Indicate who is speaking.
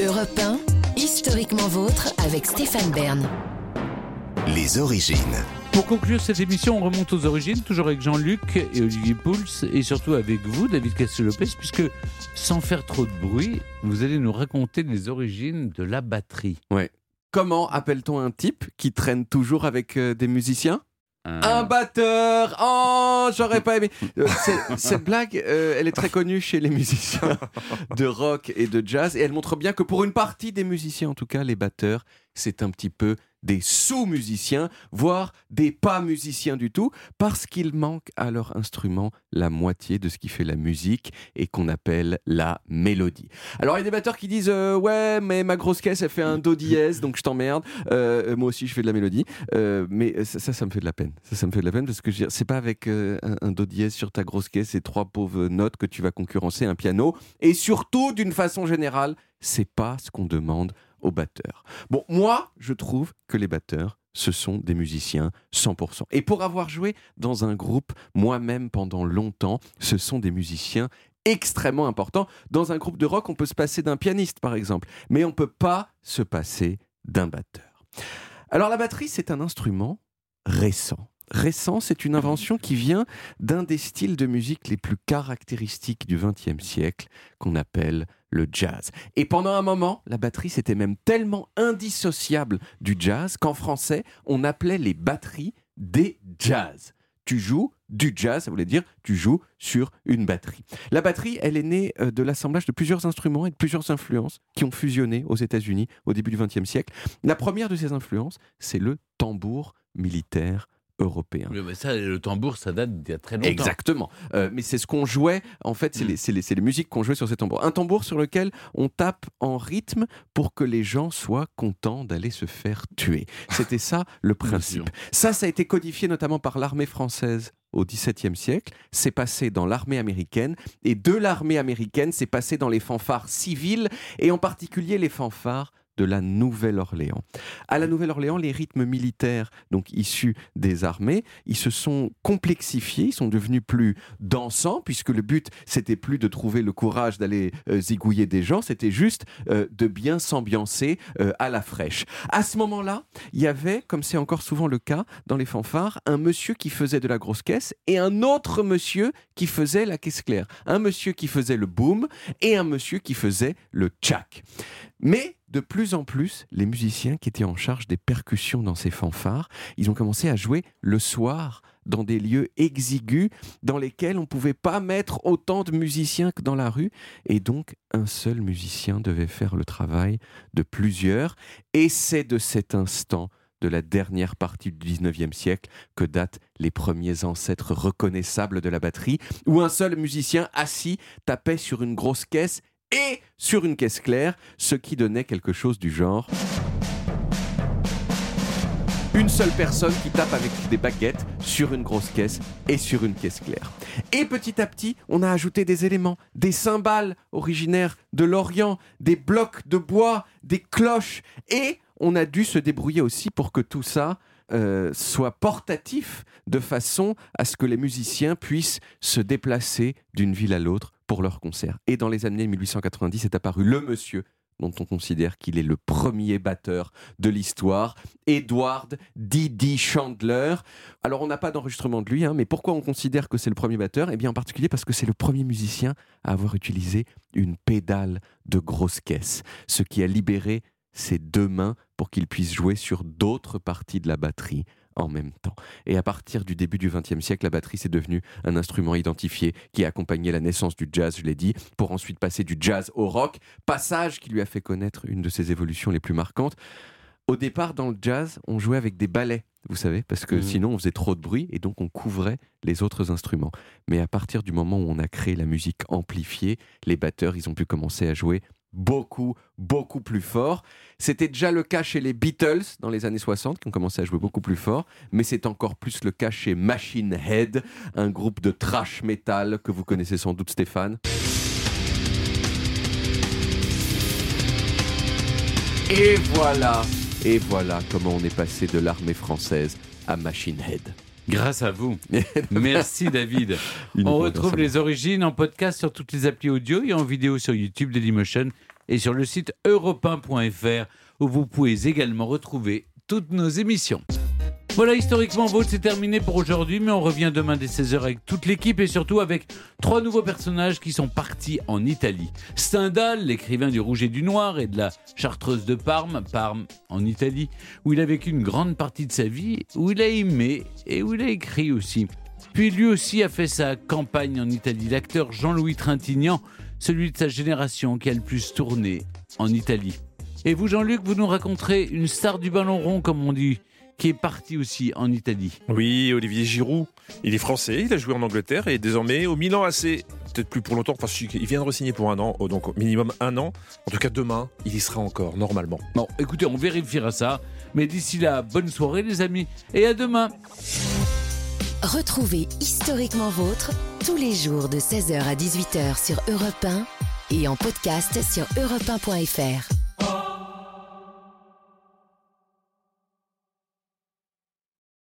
Speaker 1: Europe 1, historiquement vôtre avec Stéphane Bern.
Speaker 2: Les origines.
Speaker 3: Pour conclure cette émission, on remonte aux origines, toujours avec Jean-Luc et Olivier Pouls, et surtout avec vous, David Castel-Lopez, puisque sans faire trop de bruit, vous allez nous raconter les origines de la batterie.
Speaker 4: Ouais. Comment appelle-t-on un type qui traîne toujours avec euh, des musiciens? Un batteur. Oh, j'aurais pas aimé. Euh, cette blague, euh, elle est très connue chez les musiciens de rock et de jazz, et elle montre bien que pour une partie des musiciens, en tout cas les batteurs, c'est un petit peu des sous-musiciens, voire des pas musiciens du tout, parce qu'ils manquent à leur instrument la moitié de ce qui fait la musique et qu'on appelle la mélodie. Alors il y a des batteurs qui disent euh, ouais mais ma grosse caisse elle fait un do dièse donc je t'emmerde. Euh, moi aussi je fais de la mélodie, Euh, mais ça, ça me fait de la peine. Ça ça me fait de la peine parce que c'est pas avec un, un do dièse sur ta grosse caisse et trois pauvres notes que tu vas concurrencer un piano. Et surtout d'une façon générale, c'est pas ce qu'on demande aux batteurs. Bon moi je trouve que les batteurs ce sont des musiciens 100%. Et pour avoir joué dans un groupe moi-même pendant longtemps, ce sont des musiciens extrêmement importants. Dans un groupe de rock, on peut se passer d'un pianiste, par exemple, mais on ne peut pas se passer d'un batteur. Alors la batterie, c'est un instrument récent. Récent, c'est une invention qui vient d'un des styles de musique les plus caractéristiques du XXe siècle, qu'on appelle le jazz. Et pendant un moment, la batterie, c'était même tellement indissociable du jazz qu'en français, on appelait les batteries des jazz. Tu joues du jazz, ça voulait dire tu joues sur une batterie. La batterie, elle est née euh, de l'assemblage de plusieurs instruments et de plusieurs influences qui ont fusionné aux États-Unis au début du XXe siècle. La première de ces influences, c'est le tambour militaire européen.
Speaker 3: Oui, mais ça, le tambour, ça date d'il y a très longtemps.
Speaker 4: Exactement. Euh, mais c'est ce qu'on jouait, en fait, c'est
Speaker 3: Mm.
Speaker 4: les, les- les musiques qu'on jouait sur ces tambours. Un tambour sur lequel on tape en rythme pour que les gens soient contents d'aller se faire tuer. C'était ça le principe. Ça, ça a été codifié notamment par l'armée française au XVIIe siècle, c'est passé dans l'armée américaine, et de l'armée américaine, c'est passé dans les fanfares civiles, et en particulier les fanfares de la Nouvelle-Orléans. À la Nouvelle-Orléans, les rythmes militaires, donc issus des armées, ils se sont complexifiés, ils sont devenus plus dansants, puisque le but, c'était plus de trouver le courage d'aller euh, zigouiller des gens, c'était juste euh, de bien s'ambiancer euh, à la fraîche. À ce moment-là, il y avait, comme c'est encore souvent le cas dans les fanfares, un monsieur qui faisait de la grosse caisse et un autre monsieur qui faisait la caisse claire. Un monsieur qui faisait le boom et un monsieur qui faisait le tchac. Mais de plus en plus, les musiciens qui étaient en charge des percussions dans ces fanfares, ils ont commencé à jouer le soir dans des lieux exigus dans lesquels on ne pouvait pas mettre autant de musiciens que dans la rue. Et donc, un seul musicien devait faire le travail de plusieurs. Et c'est de cet instant de la dernière partie du 19e siècle que datent les premiers ancêtres reconnaissables de la batterie, où un seul musicien assis tapait sur une grosse caisse et sur une caisse claire, ce qui donnait quelque chose du genre une seule personne qui tape avec des baguettes sur une grosse caisse et sur une caisse claire. Et petit à petit, on a ajouté des éléments, des cymbales originaires de l'Orient, des blocs de bois, des cloches, et on a dû se débrouiller aussi pour que tout ça euh, soit portatif de façon à ce que les musiciens puissent se déplacer d'une ville à l'autre pour leur concert. Et dans les années 1890 est apparu le monsieur dont on considère qu'il est le premier batteur de l'histoire, Edward Didi Chandler. Alors on n'a pas d'enregistrement de lui, hein, mais pourquoi on considère que c'est le premier batteur? Eh bien en particulier parce que c'est le premier musicien à avoir utilisé une pédale de grosse caisse, ce qui a libéré ses deux mains pour qu'il puisse jouer sur d'autres parties de la batterie en même temps. Et à partir du début du XXe siècle, la batterie c'est devenu un instrument identifié qui a accompagné la naissance du jazz, je l'ai dit, pour ensuite passer du jazz au rock, passage qui lui a fait connaître une de ses évolutions les plus marquantes. Au départ, dans le jazz, on jouait avec des balais, vous savez, parce que
Speaker 3: Mhm.
Speaker 4: sinon on faisait trop de bruit et donc on couvrait les autres instruments. Mais à partir du moment où on a créé la musique amplifiée, les batteurs, ils ont pu commencer à jouer beaucoup, beaucoup plus fort. C'était déjà le cas chez les Beatles dans les années 60, qui ont commencé à jouer beaucoup plus fort, mais c'est encore plus le cas chez Machine Head, un groupe de trash metal que vous connaissez sans doute Stéphane. Et voilà, et voilà comment on est passé de l'armée française à Machine Head.
Speaker 3: Grâce à vous. Merci David. On retrouve les origines en podcast sur toutes les applis audio et en vidéo sur YouTube Dailymotion et sur le site europe où vous pouvez également retrouver toutes nos émissions. Voilà, historiquement Vôtre, c'est terminé pour aujourd'hui, mais on revient demain dès 16h avec toute l'équipe et surtout avec trois nouveaux personnages qui sont partis en Italie. Stendhal, l'écrivain du Rouge et du Noir et de la Chartreuse de Parme, Parme en Italie, où il a vécu une grande partie de sa vie, où il a aimé et où il a écrit aussi. Puis lui aussi a fait sa campagne en Italie, l'acteur Jean-Louis Trintignant, celui de sa génération qui a le plus tourné en Italie. Et vous, Jean-Luc, vous nous raconterez une star du ballon rond, comme on dit, qui est parti aussi en Italie.
Speaker 5: Oui, Olivier Giroud. Il est français, il a joué en Angleterre et désormais au Milan AC. Peut-être plus pour longtemps, enfin, il vient de re-signer pour un an, oh, donc minimum un an. En tout cas, demain, il y sera encore, normalement.
Speaker 3: Bon, écoutez, on vérifiera ça. Mais d'ici là, bonne soirée, les amis, et à demain.
Speaker 1: Retrouvez Historiquement Vôtre tous les jours de 16h à 18h sur Europe 1 et en podcast sur europe1.fr.